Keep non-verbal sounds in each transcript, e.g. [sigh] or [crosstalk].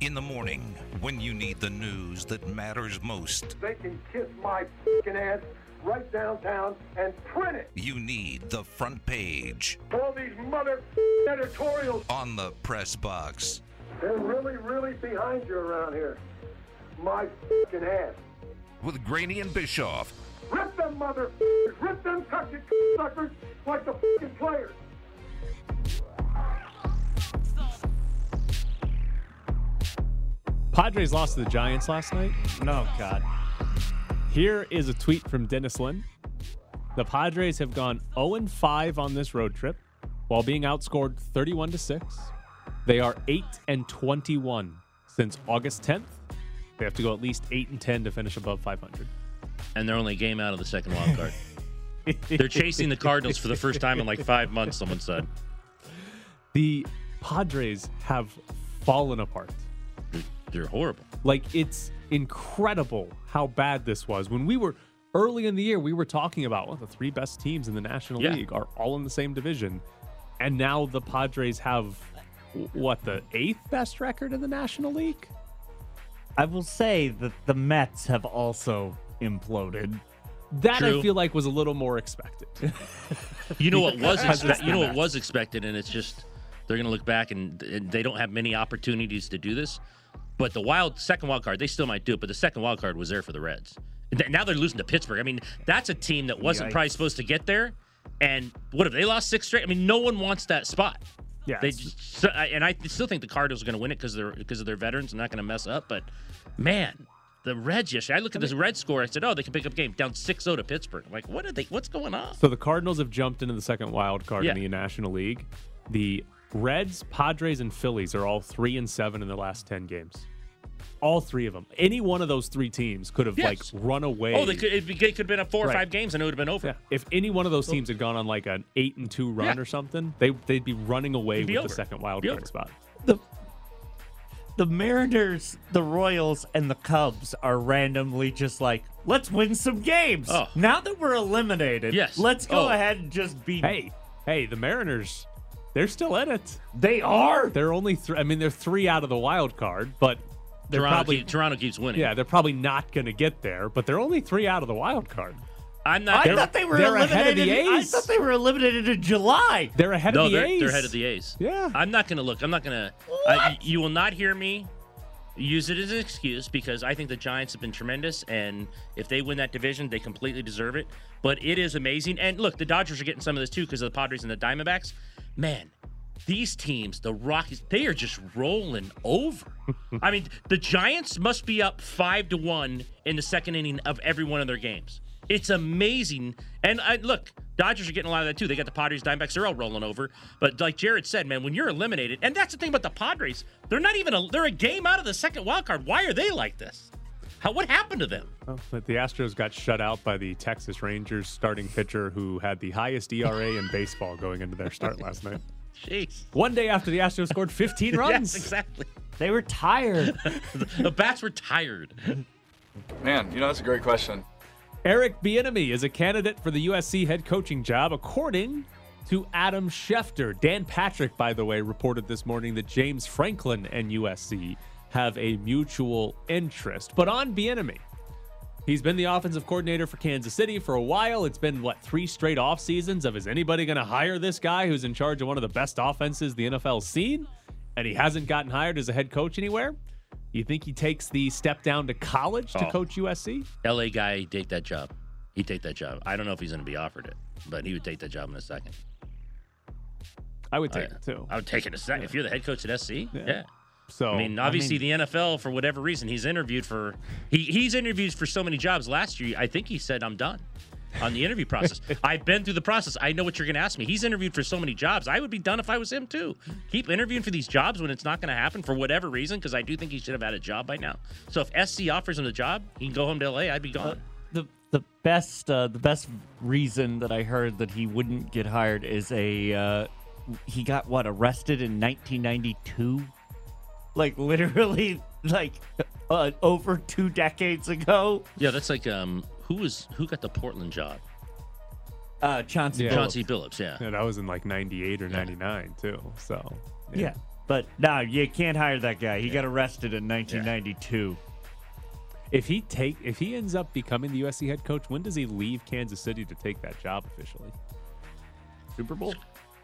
In the morning, when you need the news that matters most, They can kiss my fucking ass right downtown and print it. you need the front page All these mother editorials, on the press box. they're really, really behind you around here. My fucking ass. With Graney and Bischoff, Rip them mother rip them cocky suckers like the fucking players. Padres lost to the Giants last night. No, God. Here is a tweet from Dennis Lin. The Padres have gone 0 5 on this road trip while being outscored 31 to 6. They are 8 and 21 since August 10th. They have to go at least 8 and 10 to finish above 500. and they're only a game out of the second wild card. [laughs] they're chasing the Cardinals for the first time in like five months. Someone said The Padres have fallen apart. They're, they're horrible. Like it's incredible how bad this was. When we were early in the year, we were talking about well, the three best teams in the National Yeah. League are all in the same division, and now the Padres have what the eighth best record in the National League. I will say that the Mets have also imploded. That I feel like was a little more expected. [laughs] You know what was [laughs] Because expe- you know what was expected, and it's just they're going to look back and, and they don't have many opportunities to do this. But the wild second wild card, they still might do it. But the second wild card was there for the Reds. Now they're losing to Pittsburgh. I mean, that's a team that wasn't probably supposed to get there. And what if they lost six straight? I mean, no one wants that spot. yeah, They just, and I still think the Cardinals are going to win it because they're because of their veterans and not going to mess up. But man, the Reds yesterday, I look at this red score. I said, oh, they can pick up a game down 6-0 to Pittsburgh. I'm like, what are they? What's going on? So the Cardinals have jumped into the second wild card in the National League. The Reds, Padres, and Phillies are all three and seven in the last ten games. All three of them. Any one of those three teams could have Yes. like run away. Oh, they could, it could have been a four or five games and it would have been over. Yeah. If any one of those teams had gone on like an eight and two run Yeah. or something, they they'd be running away It'd with be the second wild Be card over. spot. The the Mariners, the Royals, and the Cubs are randomly just like, let's win some games. Oh. Now that we're eliminated, Yes. let's go Oh. ahead and just be. Hey, hey, the Mariners, they're still in it. They are. They're only three. I mean, they're three out of the wild card, but they're Toronto, probably keep- Toronto keeps winning. yeah, they're probably not going to get there. But they're only three out of the wild card. I'm not. I not. thought they were they're ahead of eliminated. the I thought they were eliminated in July. They're ahead no, of the they're, A's. they're ahead of the A's. Yeah. I'm not going to look. I'm not going to. You will not hear me use it as an excuse because I think the Giants have been tremendous, and if they win that division, they completely deserve it. But it is amazing. And look, the Dodgers are getting some of this too because of the Padres and the Diamondbacks. Man, these teams, the Rockies, they are just rolling over. [laughs] I mean, the Giants must be up five to one in the second inning of every one of their games. It's amazing. And I, look, Dodgers are getting a lot of that too. They got the Padres, Diamondbacks, they're all rolling over. But like Jared said, man, when you're eliminated, and that's the thing about the Padres, they're not even a they're a game out of the second wild card. Why are they like this? How what happened to them? Oh, but the Astros got shut out by the Texas Rangers starting pitcher who had the highest ERA in baseball going into their start last night. [laughs] Jeez. One day after the Astros scored 15 [laughs] runs. Yes, exactly. They were tired. [laughs] The bats were tired. Man, you know, that's a great question. Eric Bieniemy is a candidate for the USC head coaching job, according to Adam Schefter. Dan Patrick, by the way, reported this morning that James Franklin and USC have a mutual interest. But on Bieniemy, he's been the offensive coordinator for Kansas City for a while. It's been what three straight off seasons of is anybody going to hire this guy who's in charge of one of the best offenses the NFL's seen, and he hasn't gotten hired as a head coach anywhere. You think he takes the step down to college to Oh. coach USC? LA guy, take that job. He'd take that job. I don't know if he's going to be offered it, but he would take that job in a second. I would I, take it too. I would take it in a second. If you're the head coach at SC, yeah. So I mean, obviously the NFL for whatever reason he's interviewed for he he's interviewed for so many jobs. Last year, I think he said I'm done on the interview process. [laughs] I've been through the process. I know what you're going to ask me. He's interviewed for so many jobs. I would be done if I was him too. Keep interviewing for these jobs when it's not going to happen for whatever reason because I do think he should have had a job by now. So if SC offers him the job, he can go home to LA. I'd be gone. the the best uh, the best reason that I heard that he wouldn't get hired is a uh, he got what arrested in 1992, like literally like uh, over two decades ago. yeah, that's like um who was who got the Portland job? Uh, Chauncey Yeah. Billups. Chauncey Billups. Yeah. Yeah, that was in like 98 or 99 too. So, Yeah. But no, you can't hire that guy. He got arrested in 1992. If he take if he ends up becoming the USC head coach, when does he leave Kansas City to take that job officially? Super Bowl.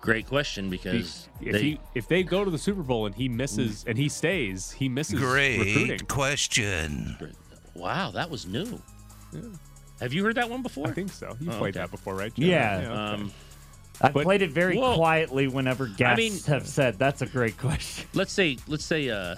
Great question because If they, he if they go to the Super Bowl and he misses and he stays, he misses recruiting. Great question. wow, that was new. Have you heard that one before? I think so. You Oh, played okay. that before, right? Yeah. okay. Um, I've But- played it very Whoa. quietly whenever guests mean- have said that's a great question. [laughs] let's say let's say uh,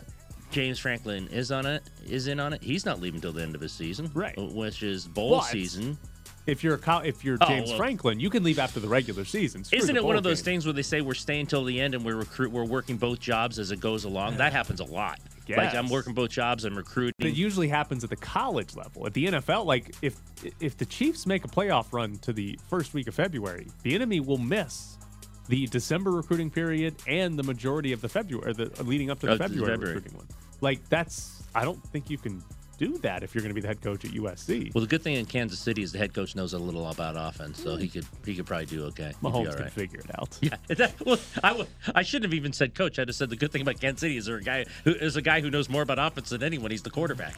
James Franklin is on it, is in on it. He's not leaving till the end of his season, Right. Which is bowl Well, season. If you're a if you're Oh, James well- Franklin, you can leave after the regular season. Screw Isn't it one of those game. things where they say we're staying till the end and we're recruit we're working both jobs as it goes along? That happens a lot. Like I'm working both jobs, I'm recruiting. It usually happens at the college level. At the NFL, like if if the Chiefs make a playoff run to the first week of February, Bieniemy will miss the December recruiting period and the majority of the February, the leading up to the Oh, February, February. recruiting one. Like that's, I don't think you can do that if you're going to be the head coach at USC. Well, the good thing in Kansas City is the head coach knows a little about offense, so he could he could probably do okay. Mahomes all can figure it out. Yeah, [laughs] that, well, I, w- I shouldn't have even said coach. I just said the good thing about Kansas City is there a guy who is a guy who knows more about offense than anyone. He's the quarterback.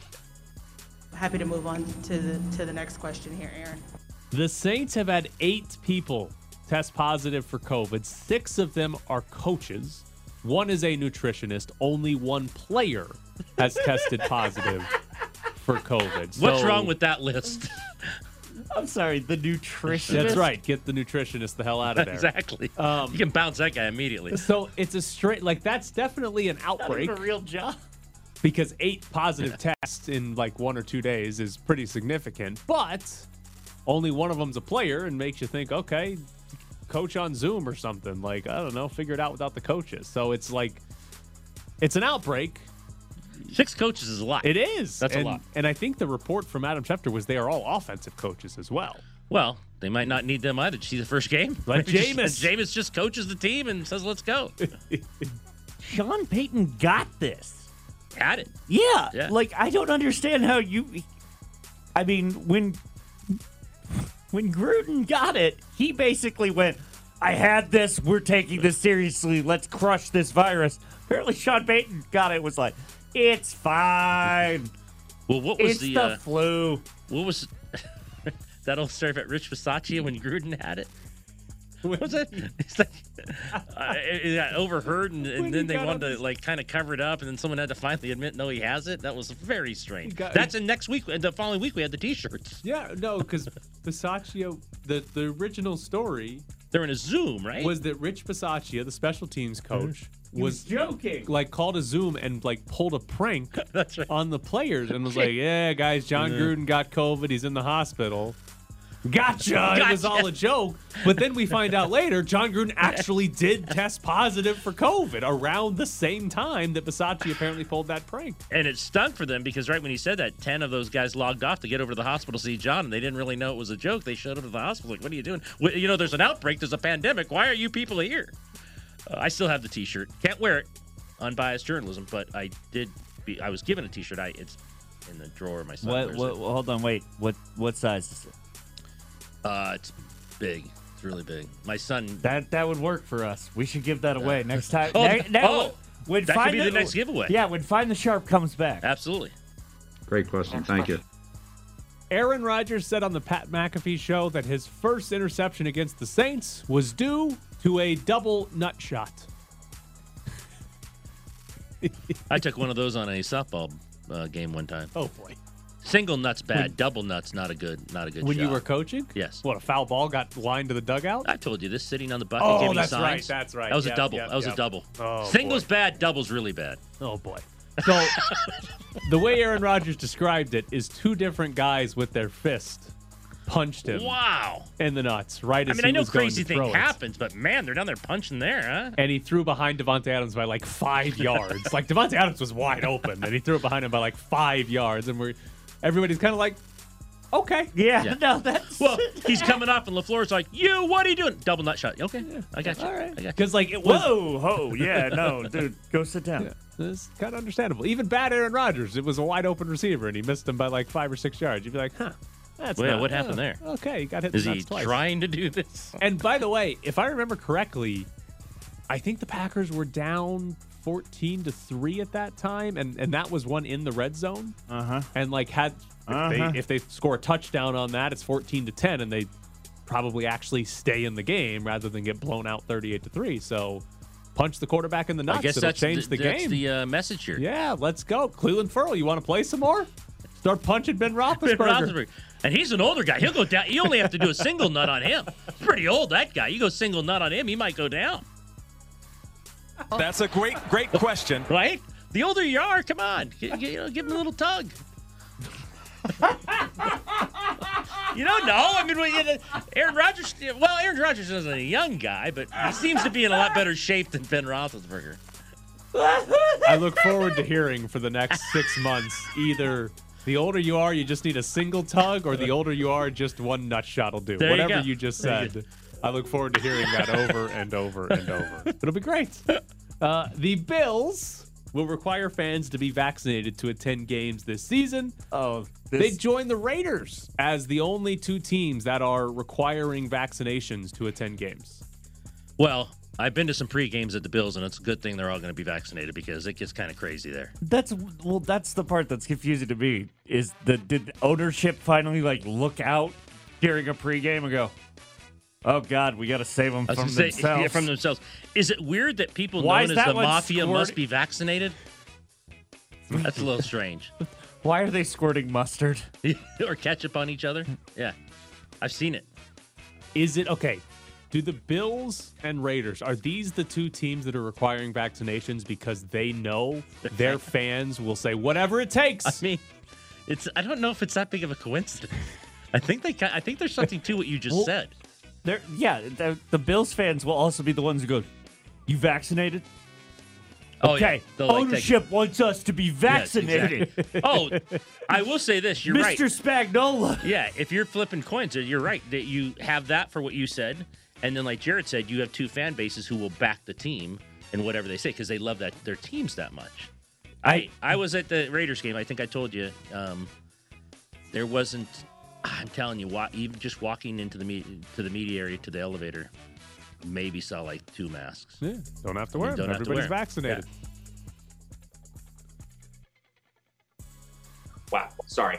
Happy to move on to the to the next question here, Aaron. The Saints have had eight people test positive for COVID. Six of them are coaches. One is a nutritionist. Only one player has [laughs] tested positive for COVID. What's wrong with that list? [laughs] I'm sorry, the nutritionist. That's right. Get the nutritionist the hell out of [laughs] there. exactly. Um, you can bounce that guy immediately. So it's a straight like that's definitely an outbreak even a real job. because eight positive tests in like one or two days is pretty significant. But only one of them's a player and makes you think, okay, coach on Zoom or something. Like I don't know, figure it out without the coaches. So it's like it's an outbreak. Six coaches is a lot. It is. That's a lot. And I think the report from Adam Schefter was they are all offensive coaches as well. Well, they might not need them either. Did you see the first game? Maybe [laughs] Jameis. just- Jameis just coaches the team and says, "Let's go." [laughs] Sean Payton got this. Had it. Yeah, Yeah. Like I don't understand how you. I mean, when when Gruden got it, he basically went, "I had this. We're taking this seriously. Let's crush this virus." Apparently, Sean Payton got it. Was like, "It's fine. Well, what was It's the, the, uh, flu." what was [laughs] that old story at Rich Bisaccia when Gruden had it? What was it? [laughs] It's like uh, got overheard, and, and then they wanted to like kind of cover it up, and then someone had to finally admit, no, he has it. That was very strange. got- That's in next week. The following week, we had the T-shirts. Yeah, no, because Bisaccia, the the original story They're in a Zoom, right? was that Rich Bisaccia, the special teams coach, was joking. like called a Zoom and like pulled a prank [laughs] right. on the players and was like, "Yeah, guys, Jon Gruden got COVID. He's in the hospital." Gotcha. It was all a joke. But then we find out later, Jon Gruden actually did test positive for COVID around the same time that Bisaccia apparently pulled that prank. And it stunk for them because right when he said that, 10 of those guys logged off to get over to the hospital to see Jon, and they didn't really know it was a joke. They showed up to the hospital like, what are you doing? You know, there's an outbreak, there's a pandemic. Why are you people here? Uh, I still have the T-shirt. Can't wear it. Unbiased journalism, but I did. Be, I was given a T-shirt. I it's in the drawer. My son What, what? it. Hold on. Wait. What? What size is it? Uh, it's big. It's really big. My son. That that would work for us. We should give that away next time. [laughs] Oh, Ne- ne- oh, when that could Find be the next giveaway. Yeah, when Find the Sharp comes back. Absolutely. Great question. Thank you. Aaron Rodgers said on the Pat McAfee show that his first interception against the Saints was due to a double nut shot. I took one of those on a softball uh, game one time. Oh boy. Single nuts bad. Double nuts not a good. Not a good. When you were coaching? Yes. What, a foul ball got lined to the dugout? I told you this sitting on the bucket Oh, giving that's signs. right, that's right. That was Yep, a double. yep, that was yep. a double. Oh, Singles boy. bad, doubles really bad. Oh boy. So [laughs] the way Aaron Rodgers described it is two different guys with their fist punched him Wow. in the nuts right I mean, he I know crazy to thing throw it. happens, but man, they're down there punching there, huh? And he threw behind Davante Adams by like five yards. like Davante Adams was wide open, and he threw it behind him by like five yards. And we're everybody's kind of like, okay, Yeah, Yeah. no, that's Well, [laughs] he's coming up, and LaFleur's like, "You, what are you doing?" Double nut shot. Okay, yeah. I got you. all right, I got because like it was. Whoa, ho, yeah, no, dude, go sit down. It's kind of understandable. Even bad Aaron Rodgers, it was a wide open receiver, and he missed him by like five or six yards. You'd be like, huh, that's Well, not- what happened there? Okay, you got hit. Is in the he nuts twice. trying to do this? And by the way, if I remember correctly, I think the Packers were down 14 to 3 at that time and and that was one in the red zone. Uh huh. And like had if, Uh-huh. they, if they score a touchdown on that, it's 14 to 10 and they probably actually stay in the game rather than get blown out 38 to 3. So punch the quarterback in the nuts. I guess It'll that's change the, that's game. the uh, message here. yeah, let's go. Cleveland Furl, you want to play some more? Start punching Ben Roethlisberger. Ben Roethlisberger. And he's an older guy. He'll go down. You only have to do a single nut on him. He's pretty old, that guy. You go single nut on him, he might go down. That's a great, great question. Right? The older you are, come on. G- g- you know, give him a little tug. you don't know. I mean, when you- Aaron Rodgers. Well, Aaron Rodgers isn't a young guy, but he seems to be in a lot better shape than Ben Roethlisberger. I look forward to hearing for the next six months either the older you are, you just need a single tug, or the older you are, just one nut shot will do. There you Whatever go. you, just There you said. I look forward to hearing that over and over and over. [laughs] It'll be great. Uh, the Bills will require fans to be vaccinated to attend games this season. Oh, They this, join the Raiders as the only two teams that are requiring vaccinations to attend games. Well, I've been to some pre games at the Bills, and it's a good thing they're all going to be vaccinated because it gets kind of crazy there. that's well, that's the part that's confusing to me. Is the did ownership finally like look out during a pregame and go, "Oh God, we got to save them from say, [laughs] themselves." yeah, from themselves. Is it weird that people Why known is as the mafia scored- must be vaccinated? That's a little strange. [laughs] Why are they squirting mustard? [laughs] or ketchup on each other? Yeah. I've seen it. Is it okay? Do the Bills and Raiders are these the two teams that are requiring vaccinations because they know their [laughs] fans will say whatever it takes? I mean, it's I don't know if it's that big of a coincidence. I think they I think there's something to what you just Well- said. They're, yeah, the, the Bills fans will also be the ones who go, "You vaccinated?" Oh, Okay, yeah. They'll, like, take- ownership wants us to be Yes, vaccinated, exactly. oh, I will say this. You're [laughs] Mr. right. Mr. Spagnola. Yeah, if you're flipping coins, you're right that you have that for what you said, and then like Jared said, you have two fan bases who will back the team and whatever they say because they love that their teams that much. I I was at the Raiders game. I think I told you. Um, there wasn't. [sighs] I'm telling you, wa- even just walking into the me- to the media area to the elevator, maybe saw like two masks. Yeah, don't have to wear them. don't have to Everybody's wear 'em. vaccinated. Wow, sorry.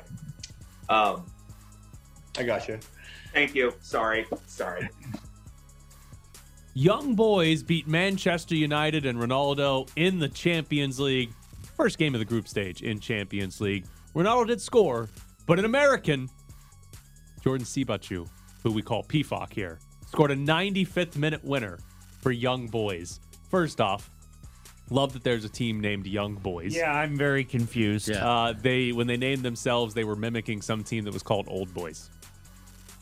Um, I got you. thank you. Sorry, sorry. Young boys beat Manchester United and Ronaldo in the Champions League. First game of the group stage in Champions League. Ronaldo did score, but an American, Jordan Siebatcheu, who we call Pefok here, scored a 95th minute winner for Young Boys. First off, love that there's a team named Young Boys. Yeah, I'm very confused. Yeah. Uh, they when they named themselves, they were mimicking some team that was called Old Boys.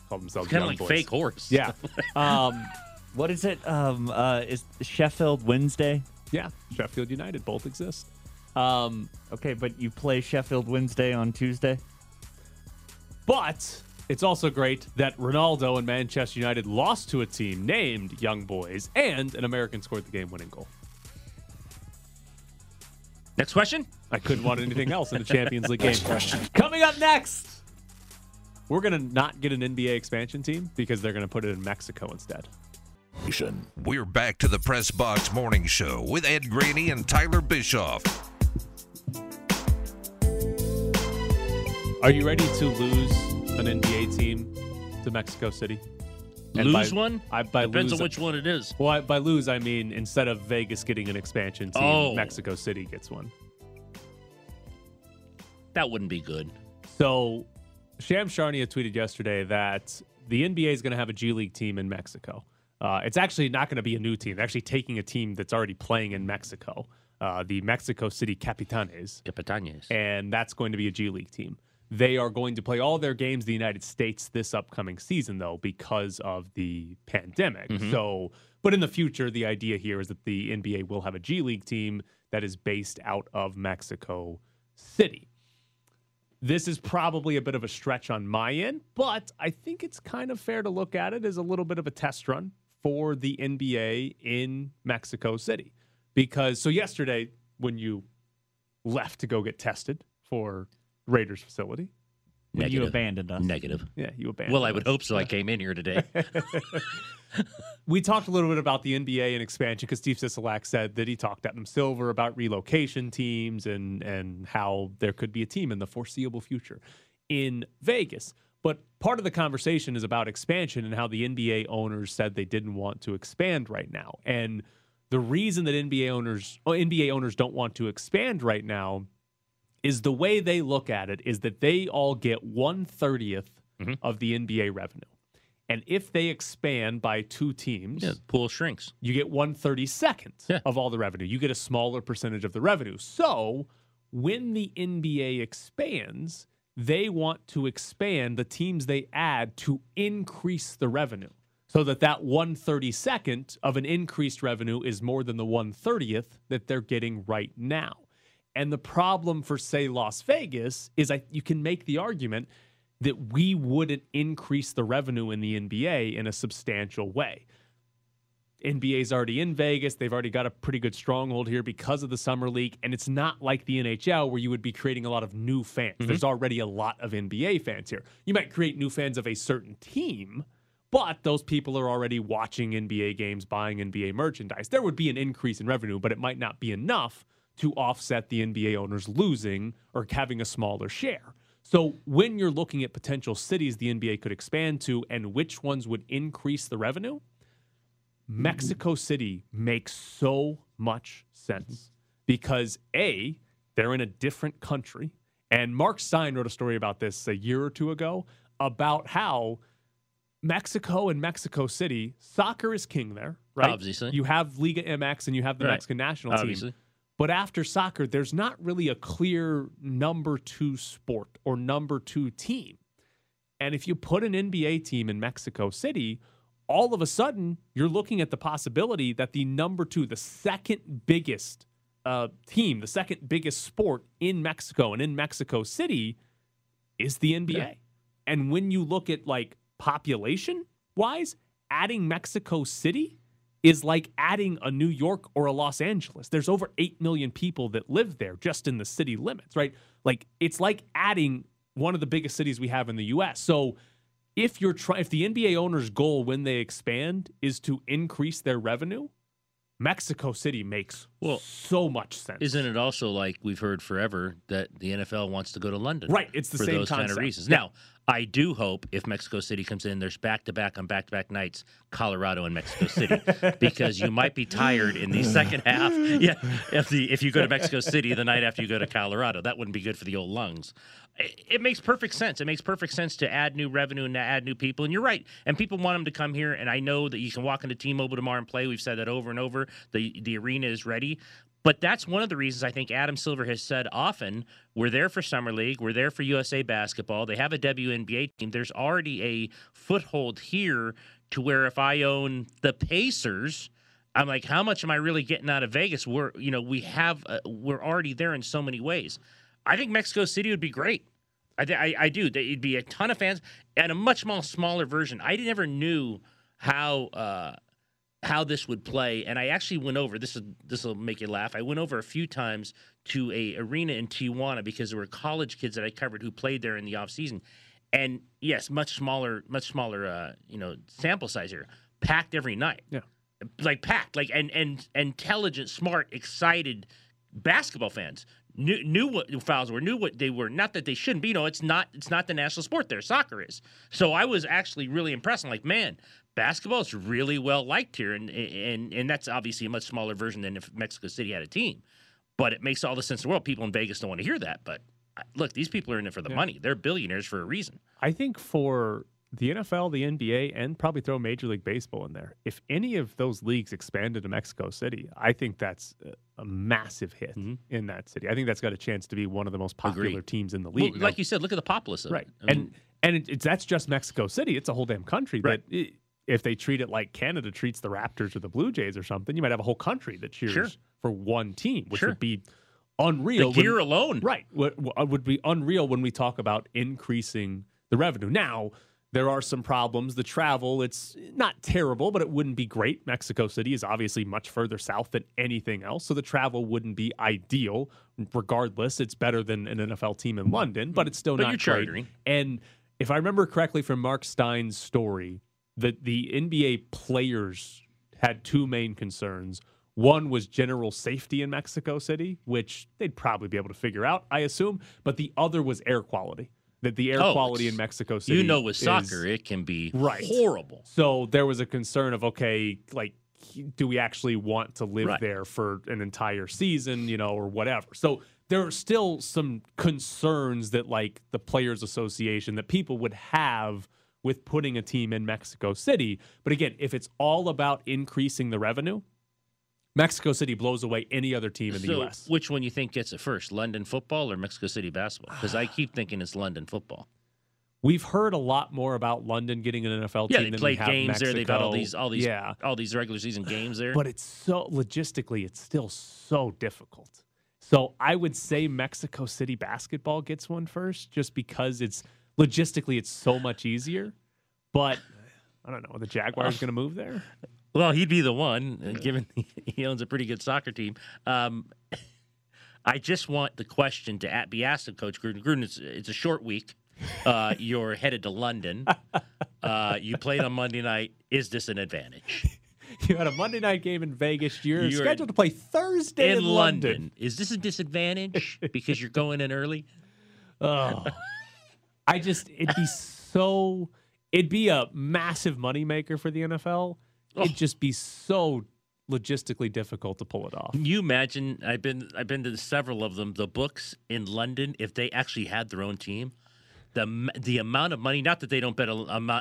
Called themselves Kind of like Boys. fake horse. Yeah. [laughs] Um, What is it? Um, uh, is Sheffield Wednesday? yeah. Sheffield United both exist. Um, Okay, but you play Sheffield Wednesday on Tuesday. But it's also great that Ronaldo and Manchester United lost to a team named Young Boys, and an American scored the game winning goal. Next question. I couldn't want anything else in a Champions League [laughs] game. Next question. Coming up next, we're going to not get an NBA expansion team because they're going to put it in Mexico instead. We're back to the Press Box Morning Show with Ed Graney and Tyler Bischoff. Are you ready to lose an NBA team to Mexico City? And Lose by- one? I, by Depends lose, on which one it is. Well, I, by lose, I mean instead of Vegas getting an expansion team, Oh. Mexico City gets one. That wouldn't be good. So, Shams Charania tweeted yesterday that the NBA is going to have a G League team in Mexico. Uh, it's actually not going to be a new team. They're actually taking a team that's already playing in Mexico, uh, the Mexico City Capitanes, Capitanes. and that's going to be a G League team. They are going to play all their games in the United States this upcoming season, though, because of the pandemic. So, but in the future, the idea here is that the NBA will have a G League team that is based out of Mexico City. This is probably a bit of a stretch on my end, but I think it's kind of fair to look at it as a little bit of a test run for the NBA in Mexico City. Because so yesterday, when you left to go get tested for Raiders facility, when you abandoned us. Negative. Yeah, you abandoned. Well, I would us. hope so. I came in here today. [laughs] We talked a little bit about the NBA and expansion because Steve Sisolak said that he talked to Adam Silver about relocation teams and and how there could be a team in the foreseeable future in Vegas. But part of the conversation is about expansion and how the NBA owners said they didn't want to expand right now. And the reason that NBA owners uh, oh, NBA owners don't want to expand right now is the way they look at it is that they all get one mm-hmm. of the NBA revenue. And if they expand by two teams, yeah, pool shrinks. you get one thirty second Yeah. of all the revenue. You get a smaller percentage of the revenue. So when the NBA expands, they want to expand the teams they add to increase the revenue. So that that 132nd of an increased revenue is more than the 130th that they're getting right now. And the problem for say Las Vegas is I you can make the argument that we wouldn't increase the revenue in the NBA in a substantial way. NBA's already in Vegas. They've already got a pretty good stronghold here because of the summer league. And it's not like the NHL where you would be creating a lot of new fans. Mm-hmm. There's already a lot of NBA fans here. You might create new fans of a certain team, but those people are already watching NBA games, buying NBA merchandise. There would be an increase in revenue, but it might not be enough to offset the NBA owners losing or having a smaller share. So when you're looking at potential cities the NBA could expand to and which ones would increase the revenue, Mexico City makes so much sense because A, they're in a different country. And Mark Stein wrote a story about this a year or two ago about how Mexico and Mexico City, soccer is king there, right? Obviously. You have Liga MX and you have the Right. Mexican national Obviously. team. But after soccer, there's not really a clear number two sport or number two team. And if you put an NBA team in Mexico City, all of a sudden you're looking at the possibility that the number two, the second biggest uh, team, the second biggest sport in Mexico and in Mexico City is the NBA. And when you look at like population wise, adding Mexico City is like adding a New York or a Los Angeles. There's over 8 million people that live there just in the city limits, right? Like it's like adding one of the biggest cities we have in the US. So if you're trying if the NBA owner's goal when they expand is to increase their revenue, Mexico City makes Well, so much sense. Isn't it also like we've heard forever that the NFL wants to go to London? Right, it's the for same those kind of reasons. Yeah. Now, I do hope if Mexico City comes in, there's back to back on back to back nights, Colorado and Mexico City, [laughs] because you might be tired in the second half. [laughs] Yeah, if the if you go to Mexico City the night after you go to Colorado, that wouldn't be good for the old lungs. It, it makes perfect sense. It makes perfect sense to add new revenue and to add new people. And you're right. And people want them to come here. And I know that you can walk into T-Mobile tomorrow and play. We've said that over and over. The the arena is ready. But that's one of the reasons I think Adam Silver has said often we're there for Summer League, we're there for USA basketball. They have a WNBA team. There's already a foothold here to where if I own the Pacers, I'm like, how much am I really getting out of Vegas? We're, you know, we have, uh, we're already there in so many ways. I think Mexico City would be great. I, I, I do. It'd be a ton of fans and a much more smaller version. I never knew how uh, how this would play, and I actually went over. This is this will make you laugh. I went over a few times to a arena in Tijuana because there were college kids that I covered who played there in the off season, and yes, much smaller, much smaller, uh, you know, sample size here, packed every night. Yeah. like packed, like and and intelligent, smart, excited basketball fans knew knew what fouls were, knew what they were. Not that they shouldn't be. You know, it's not it's not the national sport there. Soccer is. So I was actually really impressed. I'm like, man, basketball is really well liked here, and and and that's obviously a much smaller version than if Mexico City had a team. But it makes all the sense in the world. People in Vegas don't want to hear that, but look, these people are in it for the money. They're billionaires for a reason. I think for the NFL, the NBA, and probably throw Major League Baseball in there. If any of those leagues expanded to Mexico City, I think that's a- massive hit mm-hmm. in that city. I think that's got a chance to be one of the most popular Agreed. teams in the Well, league. like you said, look at the populace of right? it. I mean, and and it, it's that's just Mexico City. It's a whole damn country. Right. That i if they treat it like Canada treats the Raptors or the Blue Jays or something, you might have a whole country that cheers Sure. for one team, which Sure. would be unreal. the when- alone, Right. What what uh, would be unreal when we talk about increasing the revenue. Now, there are some problems. The travel, it's not terrible, but it wouldn't be great. Mexico City is obviously much further south than anything else, so the travel wouldn't be ideal. Regardless, it's better than an NFL team in London, but it's still But not great. chartering. And if I remember correctly from Mark Stein's story, that the NBA players had two main concerns. One was general safety in Mexico City, which they'd probably be able to figure out, I assume. But the other was air quality. That the air Oh, quality in Mexico City. You know, with is- soccer, it can be Right. horrible. So there was a concern of okay, like do we actually want to live Right. there for an entire season, you know, or whatever. So there are still some concerns that like the players association that people would have with putting a team in Mexico City. But again, if it's all about increasing the revenue, Mexico City blows away any other team in the so, US. which one you think gets it first, London football or Mexico City basketball? Because I keep thinking it's London football. We've heard a lot more about London getting an NFL Yeah, team they than we played games there. They've got all these, all these, yeah. all these regular season games there. But it's so logistically, it's still so difficult. So I would say Mexico City basketball gets one first, just because it's logistically it's so much easier. But I don't know, are the Jaguars going to move there? Well, he'd be the one, uh, given [laughs] he owns a pretty good soccer team. Um, [laughs] I just want the question to a- be asked of Coach Gruden. Gruden, it's, it's a short week. Uh, [laughs] you're headed to London. Uh, you played on Monday night. Is this an advantage? You had a Monday night game in Vegas. You're, You're- scheduled to play Thursday in, in London. London. Is this a disadvantage because you're going in early? Oh, I just it'd be so it'd be a massive moneymaker for the NFL. It'd just be so logistically difficult to pull it off. Can you imagine? I've been I've been to several of them. The books in London, if they actually had their own team, the the amount of money. Not that they don't bet a,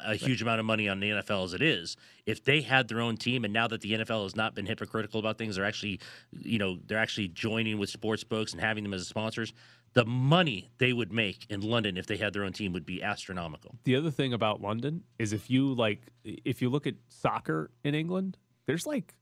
a huge amount of money on the NFL as it is. If they had their own team, and now that the NFL has not been hypocritical about things, they're actually, you know, they're actually joining with sports books and having them as sponsors. The money they would make in London if they had their own team would be astronomical. The other thing about London is if you like if you look at soccer in England, there's like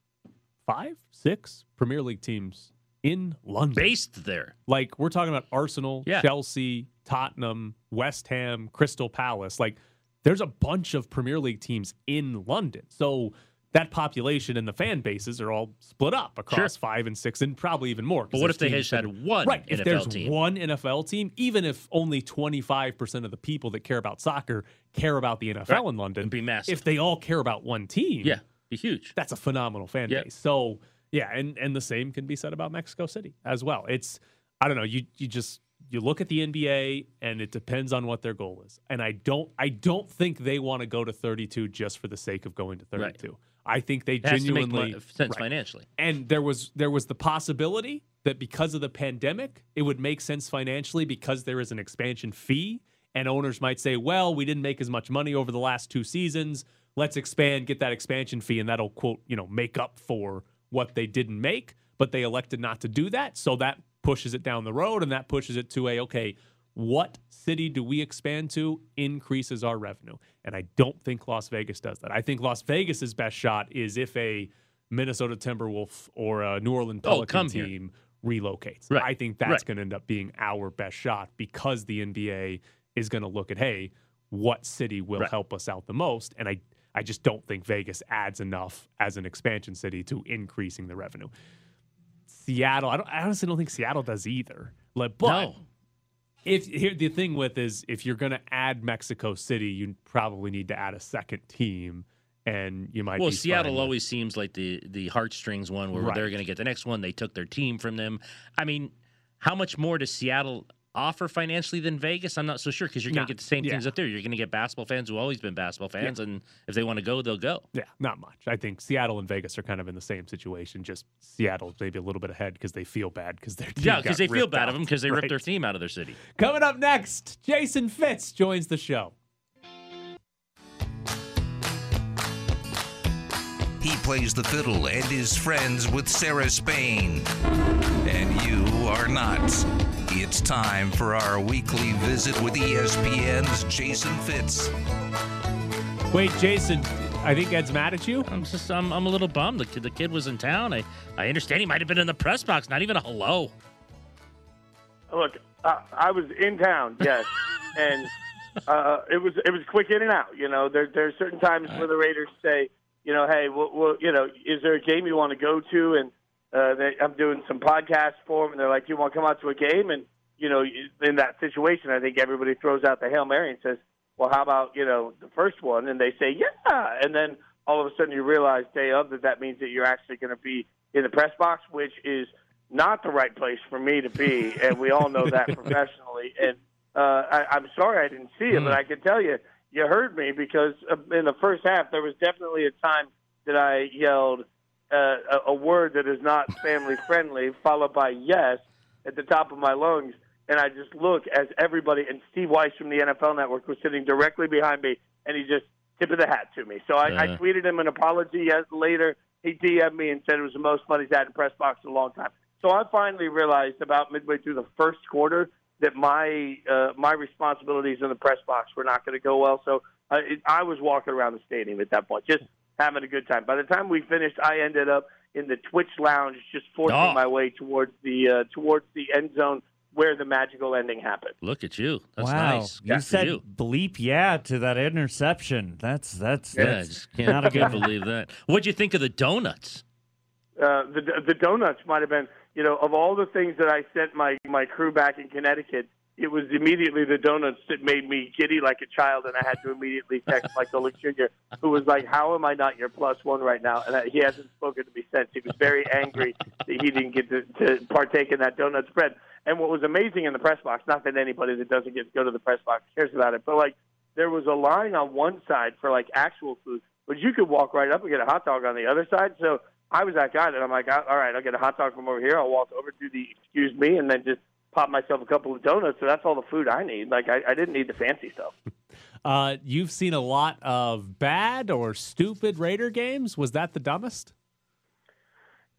five, six Premier League teams in London. Based there. Like we're talking about Arsenal, Yeah. Chelsea, Tottenham, West Ham, Crystal Palace. Like there's a bunch of Premier League teams in London. So that population and the fan bases are all split up across Sure. five and six and probably even more. But what if they teams just that had one right, if NFL there's team? one NFL team, even if only 25% of the people that care about soccer care about the NFL Right. in London, It'd be massive. if they all care about one team, Yeah, be huge. that's a phenomenal fan Yep. base. So yeah, and and the same can be said about Mexico City as well. It's I don't know, you you just you look at the NBA and it depends on what their goal is. And I don't I don't think they want to go to 32 just for the sake of going to 32. I think they It has to make genuinely sense Right. financially. and there was there was the possibility that because of the pandemic, it would make sense financially because there is an expansion fee, and owners might say, "Well, we didn't make as much money over the last two seasons. Let's expand, get that expansion fee, and that'll quote you know make up for what they didn't make." But they elected not to do that, so that pushes it down the road, and that pushes it to a okay. What city do we expand to increases our revenue? And I don't think Las Vegas does that. I think Las Vegas's best shot is if a Minnesota Timberwolf or a New Orleans Oh, Pelican here. team relocates. Right. I think that's Right. going to end up being our best shot because the NBA is going to look at, hey, what city will Right. help us out the most? And I, I just don't think Vegas adds enough as an expansion city to increasing the revenue. Seattle, I, don't, I honestly don't think Seattle does either. Like, but No. If here the thing with is if you're going to add Mexico City, you probably need to add a second team, and you might. Well, Seattle always seems like the the heartstrings one where they're going to get the next one. They took their team from them. I mean, how much more does Seattle offer financially than Vegas? I'm not so sure because you're going to get the same things up there. You're going to get basketball fans who always been basketball fans, and if they want to go, they'll go. Yeah, not much. I think Seattle and Vegas are kind of in the same situation. Just Seattle's maybe a little bit ahead because they feel bad because their team Yeah, because they feel bad out. of them because they Right. ripped their team out of their city. Coming up next, Jason Fitz joins the show. He plays the fiddle and is friends with Sarah Spain. And you are not. It's time for our weekly visit with ESPN's Jason Fitz. Wait, Jason, I think Ed's mad at you. I'm just I'm, I'm a little bummed. The kid, the kid was in town. I I understand he might have been in the press box. Not even a hello. Look, uh, I was in town, yes, [laughs] and uh, it was it was quick in and out. You know, there there are certain times where the Raiders say, you know, hey, well, well you know, is there a game you want to go to? And uh, they, I'm doing some podcasts for them, and they're like, you want to come out to a game? And you know, in that situation, I think everybody throws out the hail mary and says, well, how about you know the first one? And they say, yeah, and then all of a sudden you realize day of that that means that you're actually going to be in the press box, which is not the right place for me to be, and we all know that [laughs] professionally. And uh, I, I'm sorry I didn't see it, but I can tell you, you heard me because uh, in the first half there was definitely a time that I yelled uh, a, a word that is not family friendly, followed by yes at the top of my lungs. And I just look as everybody and Steve Weiss from the NFL Network was sitting directly behind me, and he just tip of the hat to me. So I, I Uh. tweeted him an apology later. He DM'd me and said it was the most fun he's had in press box in a long time. So I finally realized about midway through the first quarter that my uh, my responsibilities in the press box were not going to go well. So uh, it, I was walking around the stadium at that point, just having a good time. By the time we finished, I ended up in the Twitch lounge, just forcing Oh. my way towards the uh, towards the end zone where the magical ending happened. Look at you. That's wow, nice. you Good for said you. bleep yeah to that interception. That's that's Yeah, I that's just can't, not a good. believe that. What'd you think of the donuts? uh, the the donuts might have been you know of all the things that I sent my my crew back in Connecticut, it was immediately the donuts that made me giddy like a child, and I had to immediately text Mike Golic Jr., who was like, "How am I not your plus one right now?" And I, he hasn't spoken to me since. He was very angry [laughs] that he didn't get to, to partake in that donut spread. And what was amazing in the press box, not that anybody that doesn't get to go to the press box cares about it, but like there was a line on one side for like actual food, but you could walk right up and get a hot dog on the other side. So I was that guy that I'm like, all right, I'll get a hot dog from over here. I'll walk over to the excuse me, and then just pop myself a couple of donuts. So that's all the food I need. Like I, I didn't need the fancy stuff. [laughs] Uh, you've seen a lot of bad or stupid Raider games. Was that the dumbest?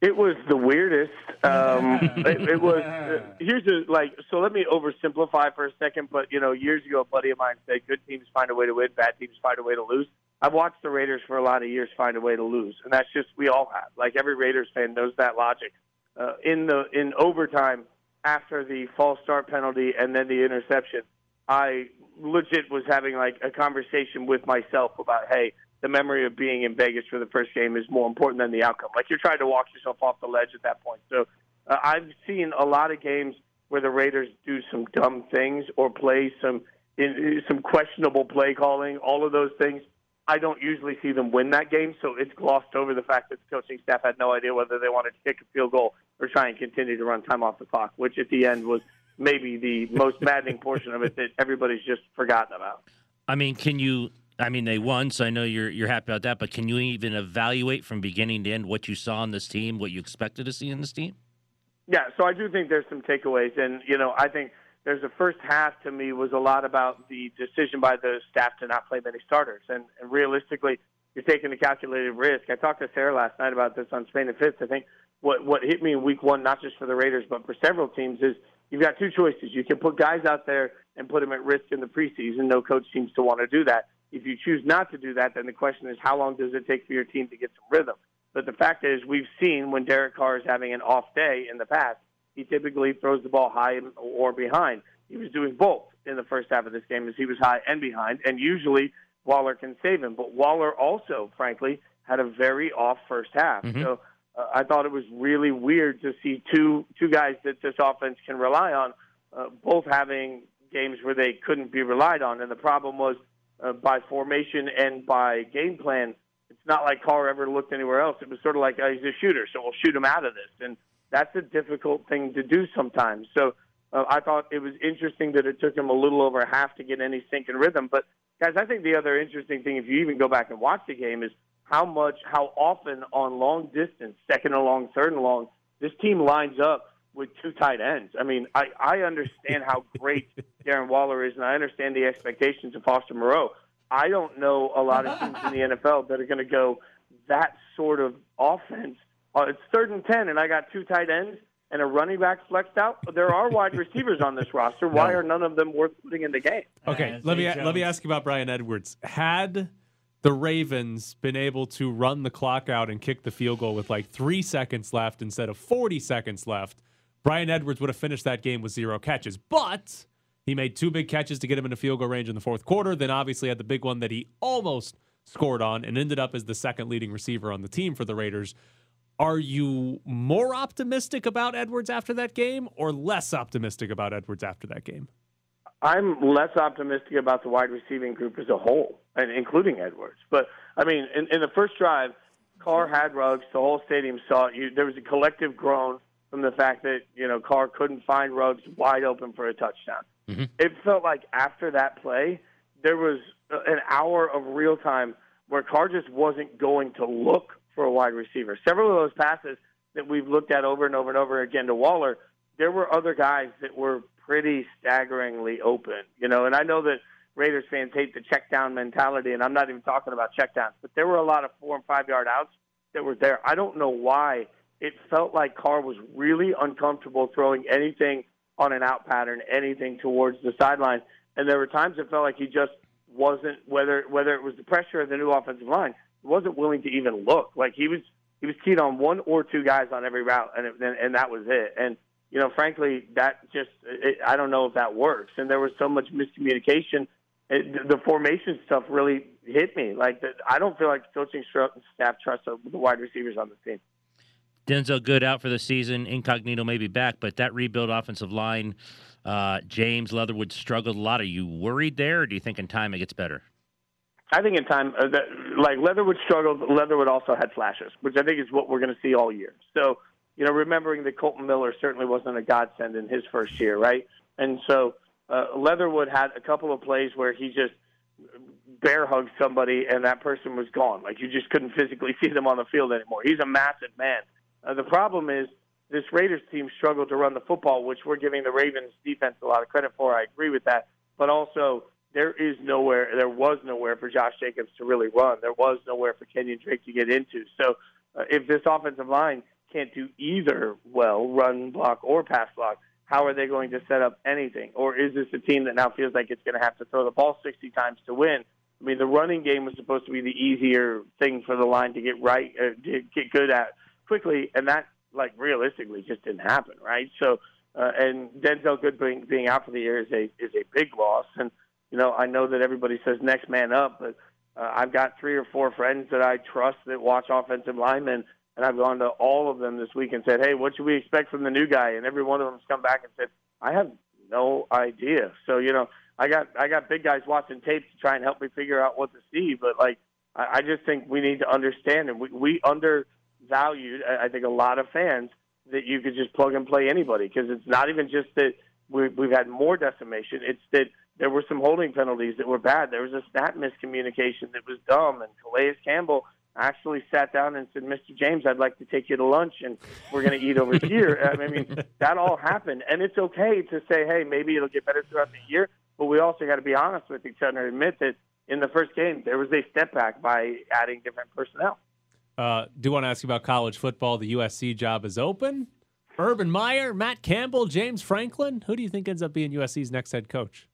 It was the weirdest. Um, [laughs] it, it was. Uh, here's a like. So let me oversimplify for a second. But you know, years ago, a buddy of mine said, "Good teams find a way to win. Bad teams find a way to lose." I've watched the Raiders for a lot of years find a way to lose, and that's just we all have. Like every Raiders fan knows that logic. Uh, in the in overtime, after the false start penalty and then the interception, I legit was having like a conversation with myself about, hey, the memory of being in Vegas for the first game is more important than the outcome. Like you're trying to walk yourself off the ledge at that point. So uh, I've seen a lot of games where the Raiders do some dumb things or play some in, some questionable play calling. All of those things. I don't usually see them win that game, so it's glossed over the fact that the coaching staff had no idea whether they wanted to kick a field goal or try and continue to run time off the clock, which at the end was maybe the most maddening portion of it that everybody's just forgotten about. I mean, can you? I mean, they won, so I know you're you're happy about that. But can you even evaluate from beginning to end what you saw in this team, what you expected to see in this team? Yeah, so I do think there's some takeaways, and you know, I think there's the first half to me was a lot about the decision by the staff to not play many starters, and, and realistically, you're taking a calculated risk. I talked to Sarah last night about this on Spain and Fitz. I think what what hit me in Week One, not just for the Raiders but for several teams, is you've got two choices. You can put guys out there and put them at risk in the preseason. No coach seems to want to do that. If you choose not to do that, then the question is how long does it take for your team to get some rhythm? But the fact is, we've seen when Derek Carr is having an off day in the past, he typically throws the ball high or behind. He was doing both in the first half of this game, as he was high and behind, and usually Waller can save him. But Waller also, frankly, had a very off first half. Mhm. So uh, I thought it was really weird to see two two guys that this offense can rely on, uh, both having games where they couldn't be relied on. And the problem was uh, by formation and by game plan, it's not like Carr ever looked anywhere else. It was sort of like oh, he's a shooter, so we'll shoot him out of this, and that's a difficult thing to do sometimes. So uh, I thought it was interesting that it took him a little over half to get any sync and rhythm. But guys, I think the other interesting thing, if you even go back and watch the game, is how much, how often on long distance, second and long, third and long, this team lines up with two tight ends. I mean, I, I understand how great [laughs] Darren Waller is, and I understand the expectations of Foster Moreau. I don't know a lot of teams in the [laughs] NFL that are going to go that sort of offense. Uh, it's third and ten, and I got two tight ends and a running back flexed out. There are wide receivers on this roster. Why are none of them worth putting in the game? Okay, let me let me ask you about Bryan Edwards. Had the Ravens been able to run the clock out and kick the field goal with like three seconds left instead of 40 seconds left, Bryan Edwards would have finished that game with zero catches. But He made two big catches to get him into field goal range in the fourth quarter. Then obviously had the big one that he almost scored on and ended up as the second leading receiver on the team for the Raiders. Are you more optimistic about Edwards after that game or less optimistic about Edwards after that game? I'm less optimistic about the wide receiving group as a whole, and including Edwards. But I mean, in, in the first drive, Carr had Ruggs. The whole stadium saw it. You, there was a collective groan from the fact that you know Carr couldn't find Ruggs wide open for a touchdown. Mm-hmm. It felt like after that play, there was an hour of real time where Carr just wasn't going to look for a wide receiver. Several of those passes that we've looked at over and over and over again to Waller, there were other guys that were pretty staggeringly open, you know. And I know that Raiders fans hate the check down mentality, and I'm not even talking about check downs, but there were a lot of four and five yard outs that were there. I don't know why it felt like Carr was really uncomfortable throwing anything on an out pattern, anything towards the sideline. And there were times it felt like he just wasn't whether whether it was the pressure of the new offensive line, wasn't willing to even look. Like he was he was keyed on one or two guys on every route, and it, and, and that was it. And you know, frankly, that just it, I don't know if that works. And there was so much miscommunication. It, the formation stuff really hit me. Like the, I don't feel like coaching staff trusts the wide receivers on the team. Denzelle Good out for the season. Incognito may be back, but that rebuild offensive line, uh, James Leatherwood struggled a lot. Are you worried there, or do you think in time it gets better? I think in time, uh, that, like Leatherwood struggled, Leatherwood also had flashes, which I think is what we're going to see all year. So, you know, remembering that Kolton Miller certainly wasn't a godsend in his first year, right? And so uh, Leatherwood had a couple of plays where he just bear hugged somebody and that person was gone. Like you just couldn't physically [laughs] see them on the field anymore. He's a massive man. Uh, the problem is this Raiders team struggled to run the football, which we're giving the Ravens defense a lot of credit for. I agree with that, but also there is nowhere, there was nowhere for Josh Jacobs to really run. There was nowhere for Kenyan Drake to get into. So uh, if this offensive line can't do either well, run block or pass block, how are they going to set up anything? Or is this a team that now feels like it's going to have to throw the ball 60 times to win? I mean, the running game was supposed to be the easier thing for the line to get right, uh, to get good at quickly, and that like realistically just didn't happen, right? So, uh, and Denzelle Good being, being out for the year is a is a big loss, and you know I know that everybody says next man up, but uh, I've got three or four friends that I trust that watch offensive linemen, and I've gone to all of them this week and said, hey, what should we expect from the new guy? And every one of them has come back and said, I have no idea. So you know, I got I got big guys watching tapes to try and help me figure out what to see, but like I, I just think we need to understand, and we we under valued, I think, a lot of fans that you could just plug and play anybody because it's not even just that we, we've had more decimation. It's that there were some holding penalties that were bad. There was a snap miscommunication that was dumb, and Calais Campbell actually sat down and said, "Mr. James, I'd like to take you to lunch, and we're going to eat over here." [laughs] I mean, that all happened, and it's okay to say, "Hey, maybe it'll get better throughout the year," but we also got to be honest with each other and admit that in the first game there was a step back by adding different personnel. Uh, do you want to ask you about college football? The USC job is open. Urban Meyer, Matt Campbell, James Franklin. Who do you think ends up being USC's next head coach?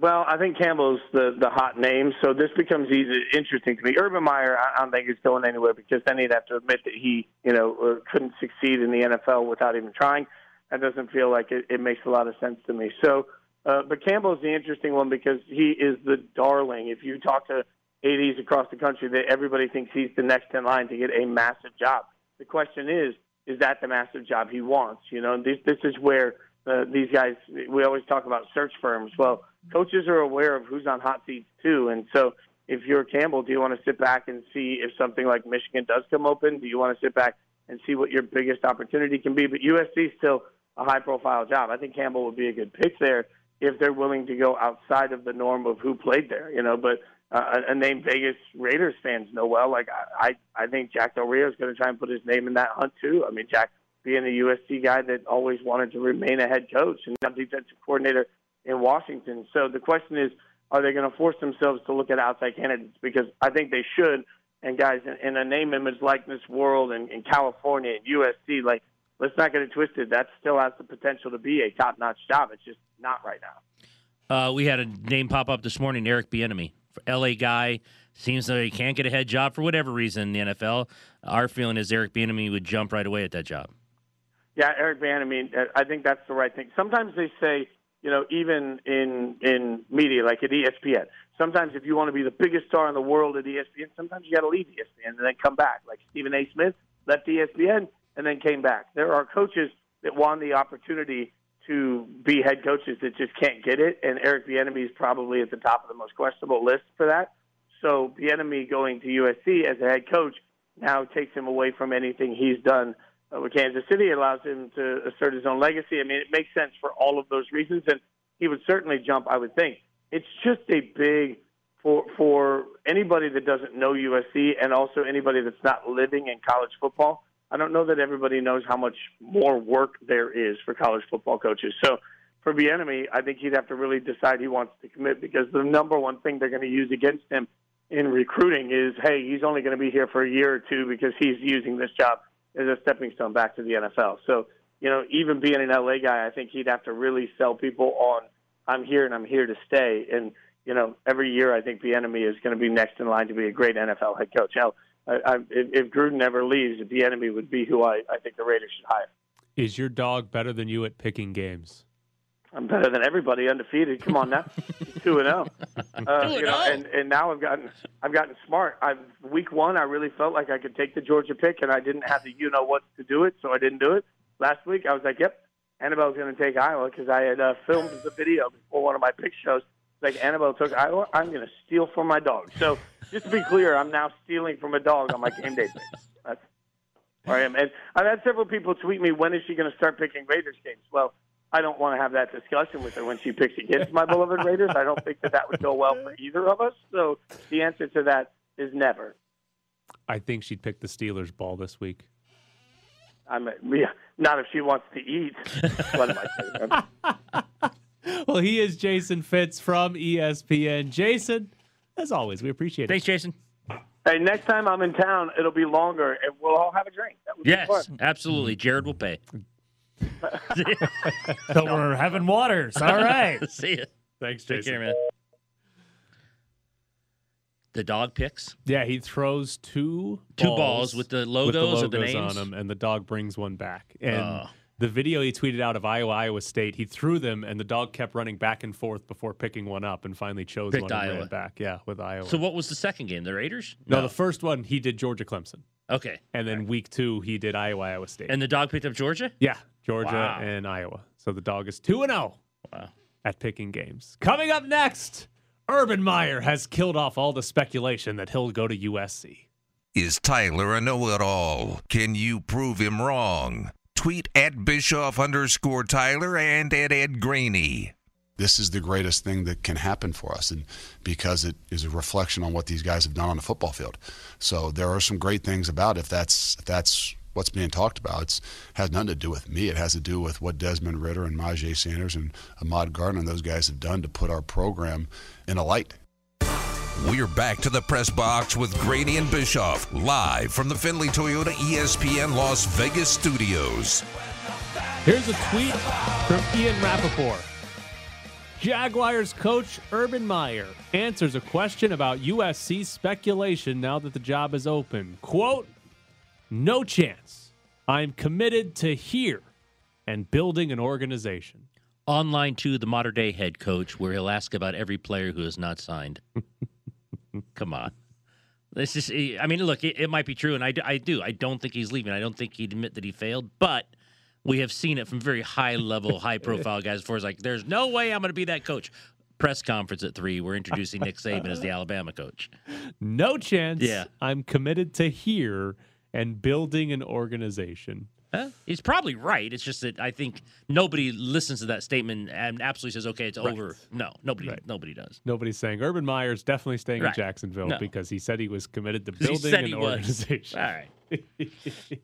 Well, I think Campbell's the the hot name, so this becomes easy, interesting to me. Urban Meyer, I don't think is going anywhere because then he'd have to admit that he, you know, couldn't succeed in the NFL without even trying. That doesn't feel like it, it makes a lot of sense to me. So, uh, but Campbell's the interesting one because he is the darling. If you talk to ADs across the country that everybody thinks he's the next in line to get a massive job. The question is, is that the massive job he wants? You know, this this is where uh, these guys. We always talk about search firms. Well, coaches are aware of who's on hot seats too, and so if you're Campbell, do you want to sit back and see if something like Michigan does come open? Do you want to sit back and see what your biggest opportunity can be? But USC is still a high profile job. I think Campbell would be a good pick there if they're willing to go outside of the norm of who played there. You know, but uh, a name Vegas Raiders fans know well. Like I, I think Jack Del Rio is going to try and put his name in that hunt too. I mean, Jack being a USC guy that always wanted to remain a head coach and now defensive coordinator in Washington. So the question is, are they going to force themselves to look at outside candidates? Because I think they should. And guys, in, in a name, image, likeness world, and in, California and USC, like let's not get it twisted. That still has the potential to be a top-notch job. It's just not right now. Uh, we had a name pop up this morning, Eric Bieniemy. LA guy. Seems like he can't get a head job for whatever reason in the NFL. Our feeling is Eric Bieniemy would jump right away at that job. Yeah, Eric Bieniemy. I think that's the right thing. Sometimes they say you know, even in in media like at ESPN. Sometimes if you want to be the biggest star in the world at ESPN, sometimes you got to leave ESPN and then come back. Like Stephen A. Smith left ESPN and then came back. There are coaches that want the opportunity to be head coaches that just can't get it, and Eric Bieniemy is probably at the top of the most questionable list for that. So Bieniemy going to USC as a head coach now takes him away from anything he's done Uh, with Kansas City. It allows him to assert his own legacy. I mean, it makes sense for all of those reasons, and he would certainly jump. I would think it's just a big for for anybody that doesn't know USC, and also anybody that's not living in college football. I don't know that everybody knows how much more work there is for college football coaches. So for Bieniemy, I think he'd have to really decide he wants to commit because the number one thing they're going to use against him in recruiting is, hey, he's only going to be here for a year or two because he's using this job as a stepping stone back to the NFL. So, you know, even being an LA guy, I think he'd have to really sell people on I'm here and I'm here to stay. And you know, every year I think Bieniemy is going to be next in line to be a great NFL head coach. Now, I, I, if, if Gruden ever leaves, Bieniemy would be who I, I think the Raiders should hire. Is your dog better than you at picking games? I'm better than everybody, undefeated. Come on now, [laughs] two and zero. Uh, you know, and and now I've gotten I've gotten smart. I've week one I really felt like I could take the Georgia pick, and I didn't have the you know what to do it, so I didn't do it. Last week I was like, yep, Annabelle's going to take Iowa because I had uh, filmed the video before one of my pick shows. Like Annabelle took Iowa, I'm going to steal from my dog. So just to be clear, I'm now stealing from a dog on my game day picks. That's where I am. And I've had several people tweet me, when is she going to start picking Raiders games? Well, I don't want to have that discussion with her when she picks against my beloved Raiders. I don't think that that would go well for either of us. So the answer to that is never. I think she'd pick the Steelers ball this week. I'm yeah, not if she wants to eat. [laughs] what am I saying? Well, he is Jason Fitz from ESPN. Jason, as always, we appreciate it. Thanks, Jason. Hey, next time I'm in town, it'll be longer, and we'll all have a drink. That would be Yes, fun. absolutely. Jared will pay. [laughs] So we're having waters. All right. [laughs] See ya. Thanks, Take care, man. The dog picks. Yeah, he throws two Two balls with the logos or the logos names? on them, and the dog brings one back. Uh. And Oh. the video he tweeted out of Iowa, Iowa State, he threw them, and the dog kept running back and forth before picking one up, and finally chose Picked one and Iowa. ran back. Yeah, with Iowa. So what was the second game? The Raiders? no, the first one he did Georgia Clemson, Okay. and then week two he did Iowa Iowa State. And the dog picked up Georgia? yeah, Georgia Wow. and Iowa. So the dog is two and zero Wow. at picking games. Coming up next, Urban Meyer has killed off all the speculation that he'll go to USC. Is Tyler a know it all? Can you prove him wrong? Tweet at Bischoff underscore Tyler and at Ed Graney. this is the greatest thing that can happen for us and because it is a reflection on what these guys have done on the football field so there are some great things about it if that's if that's what's being talked about it has nothing to do with me it has to do with what desmond Ridder and Myjai sanders and ahmad gardner and those guys have done to put our program in a light We're back to the press box with Graney and Bischoff, live from the Findlay Toyota ESPN Las Vegas studios. Here's a tweet from Ian Rapoport. Jaguars coach Urban Meyer answers a question about USC speculation now that the job is open. Quote, no chance. I'm committed to here and building an organization. Online to the modern day head coach, where he'll ask about every player who is not signed. [laughs] Come on. This is, I mean, look, it, it might be true, and I, I do. I don't think he's leaving. I don't think he'd admit that he failed, but we have seen it from very high level, [laughs] high profile guys before. It's like, there's no way I'm going to be that coach. Press conference at three, we're introducing Nick Saban as the [laughs] Alabama coach. No chance. Yeah. I'm committed to here and building an organization. Huh? He's probably right. It's just that I think nobody listens to that statement and absolutely says, "Okay, it's Right. over." No, nobody, Right. nobody does. Nobody's saying Urban Meyer's definitely staying in Jacksonville No. because he said he was committed to [laughs] building an he was. organization. All right. [laughs]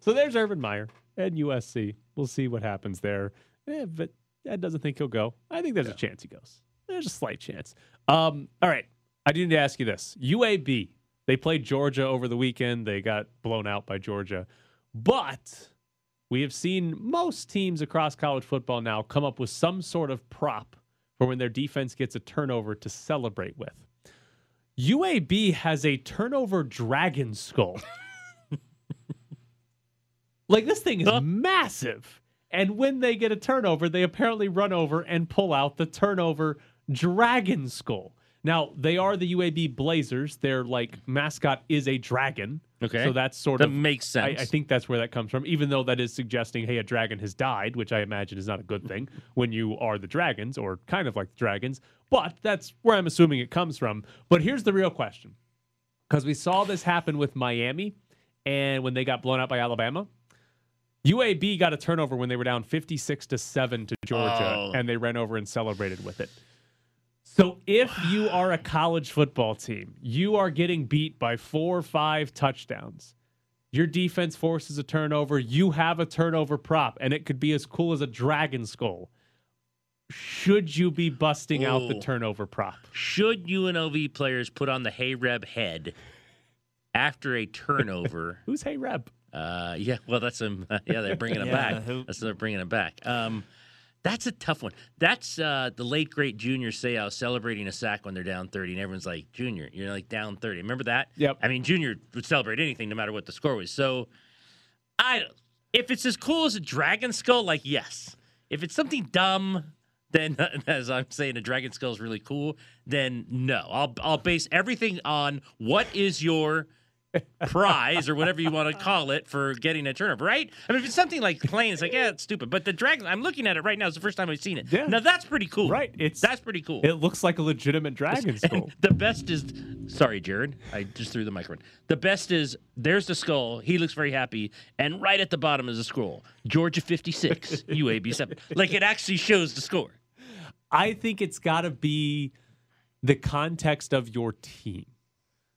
so there's Urban Meyer and USC. We'll see what happens there. Eh, but Ed doesn't think he'll go. I think there's a chance he goes. There's a slight chance. Um, all right. I do need to ask you this. UAB, they played Georgia over the weekend. They got blown out by Georgia. But we have seen most teams across college football now come up with some sort of prop for when their defense gets a turnover to celebrate with. UAB has a turnover dragon skull. [laughs] like this thing is massive. And when they get a turnover, they apparently run over and pull out the turnover dragon skull. Now, they are the UAB Blazers. Their like mascot is a dragon. Okay. So that's sort That of makes sense. I, I think that's where that comes from, even though that is suggesting, hey, a dragon has died, which I imagine is not a good thing [laughs] when you are the dragons or kind of like the dragons. But that's where I'm assuming it comes from. But here's the real question. Because we saw this happen with Miami and when they got blown out by Alabama. UAB got a turnover when they were down 56 to 7 to Georgia Oh. and they ran over and celebrated with it. So if you are a college football team, you are getting beat by 4 or 5 touchdowns. Your defense forces a turnover, you have a turnover prop and it could be as cool as a dragon skull. Should you be busting out the turnover prop? Should UNLV players put on the Hey Reb head after a turnover? [laughs] Who's Hey Reb? Uh, yeah, well, that's them. [laughs] yeah, they're bringing him Yeah, back. who- That's they're bringing him back. Um, that's a tough one. That's uh, the late great Junior Seau celebrating a sack when they're down thirty, and everyone's like, "Junior, you're like down 30. Remember that? Yep. I mean, Junior would celebrate anything, no matter what the score was. So, I. If it's as cool as a dragon skull, like yes. If it's something dumb, then [laughs] as I'm saying, a dragon skull is really cool. Then no, I'll I'll base everything on what is your prize or whatever you want to call it for getting a turnover, right? I mean, if it's something like plain, it's like, yeah, it's stupid. But the dragon, I'm looking at it right now. It's the first time I've seen it. Yeah. Now that's pretty cool. Right, it's- that's pretty cool. It looks like a legitimate dragon skull. [laughs] The best is, sorry, Jared, I just threw the microphone. The best is there's the skull. He looks very happy, and right at the bottom is a scroll. Georgia 56, [laughs] UAB 7. Like it actually shows the score. I think it's got to be the context of your team.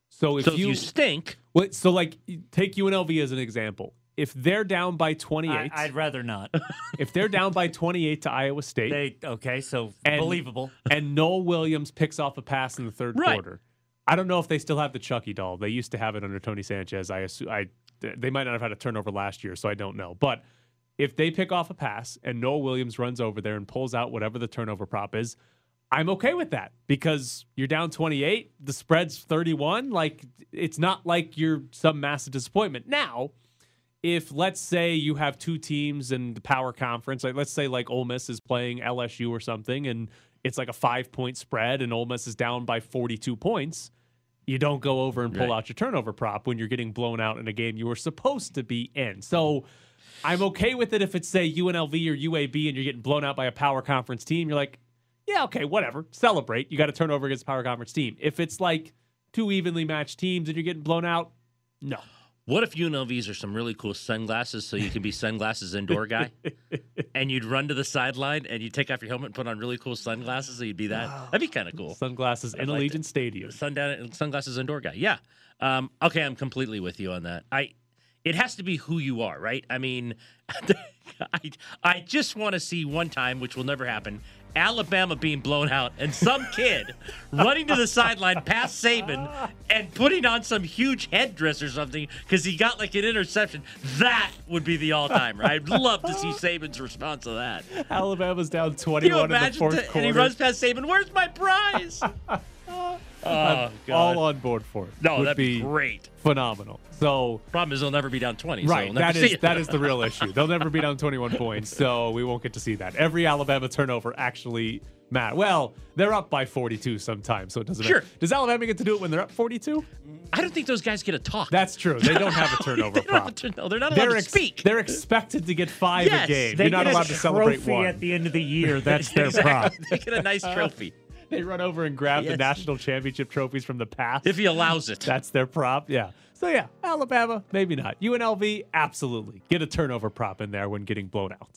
So if so if you, you stink, What, so like take UNLV as an example. If they're down by 28, I, I'd rather not. [laughs] if they're down by 28 to Iowa State, they okay, so And- believable. [laughs] and Nohl Williams picks off a pass in the third Right. quarter. I don't know if they still have the Chucky doll. They used to have it under Tony Sanchez. I assume I they might not have had a turnover last year, so I don't know. But if they pick off a pass and Nohl Williams runs over there and pulls out whatever the turnover prop is, I'm okay with that because you're down 28, the spread's 31. Like it's not like you're some massive disappointment. Now, if let's say you have two teams in the power conference, like let's say like Ole Miss is playing LSU or something, and it's like a five point spread, and Ole Miss is down by 42 points, you don't go over and pull Right. out your turnover prop when you're getting blown out in a game you were supposed to be in. So I'm okay with it if it's say UNLV or UAB and you're getting blown out by a power conference team. You're like, yeah, okay, whatever. Celebrate. You got to turn over against power conference team. If it's like two evenly matched teams and you're getting blown out, no. What if UNLVs are some really cool sunglasses so you can be sunglasses indoor guy? [laughs] and you'd run to the sideline and you'd take off your helmet and put on really cool sunglasses so you'd be that. That'd be kind of cool. Sunglasses in like Allegiant Stadium. Sundown sunglasses indoor guy. Yeah. Um, okay, I'm completely with you on that. I it has to be who you are, right? I mean, [laughs] I I just want to see one time, which will never happen, Alabama being blown out and some kid [laughs] running to the sideline past Saban and putting on some huge headdress or something because he got like an interception. That would be the all timer. I'd love to see Saban's response to that. Alabama's down 21 in the fourth to- quarter. and he runs past Saban. Where's my prize? [laughs] oh, all on board for it. No, Would that'd be great. Phenomenal. So Problem is, they'll never be down 20. so right, never that is that is the real issue. They'll never be down 21 [laughs] points, so we won't get to see that. Every Alabama turnover actually matter. Well, they're up by 42 sometimes, so it doesn't Sure. matter. Does Alabama get to do it when they're up 42? I don't think those guys get a talk. That's true. They don't have a [laughs] turnover they prop. a turn- no, they're not allowed They're, to speak. they're expected to get five Yes, a game. You're not allowed to celebrate one. at the end of the year. That's [laughs] their prop. they get a nice uh-huh. trophy [laughs] They run over and grab the national championship trophies from the past. if he allows it. That's their prop. Yeah. So yeah, Alabama, maybe not. UNLV, absolutely. Get a turnover prop in there when getting blown out.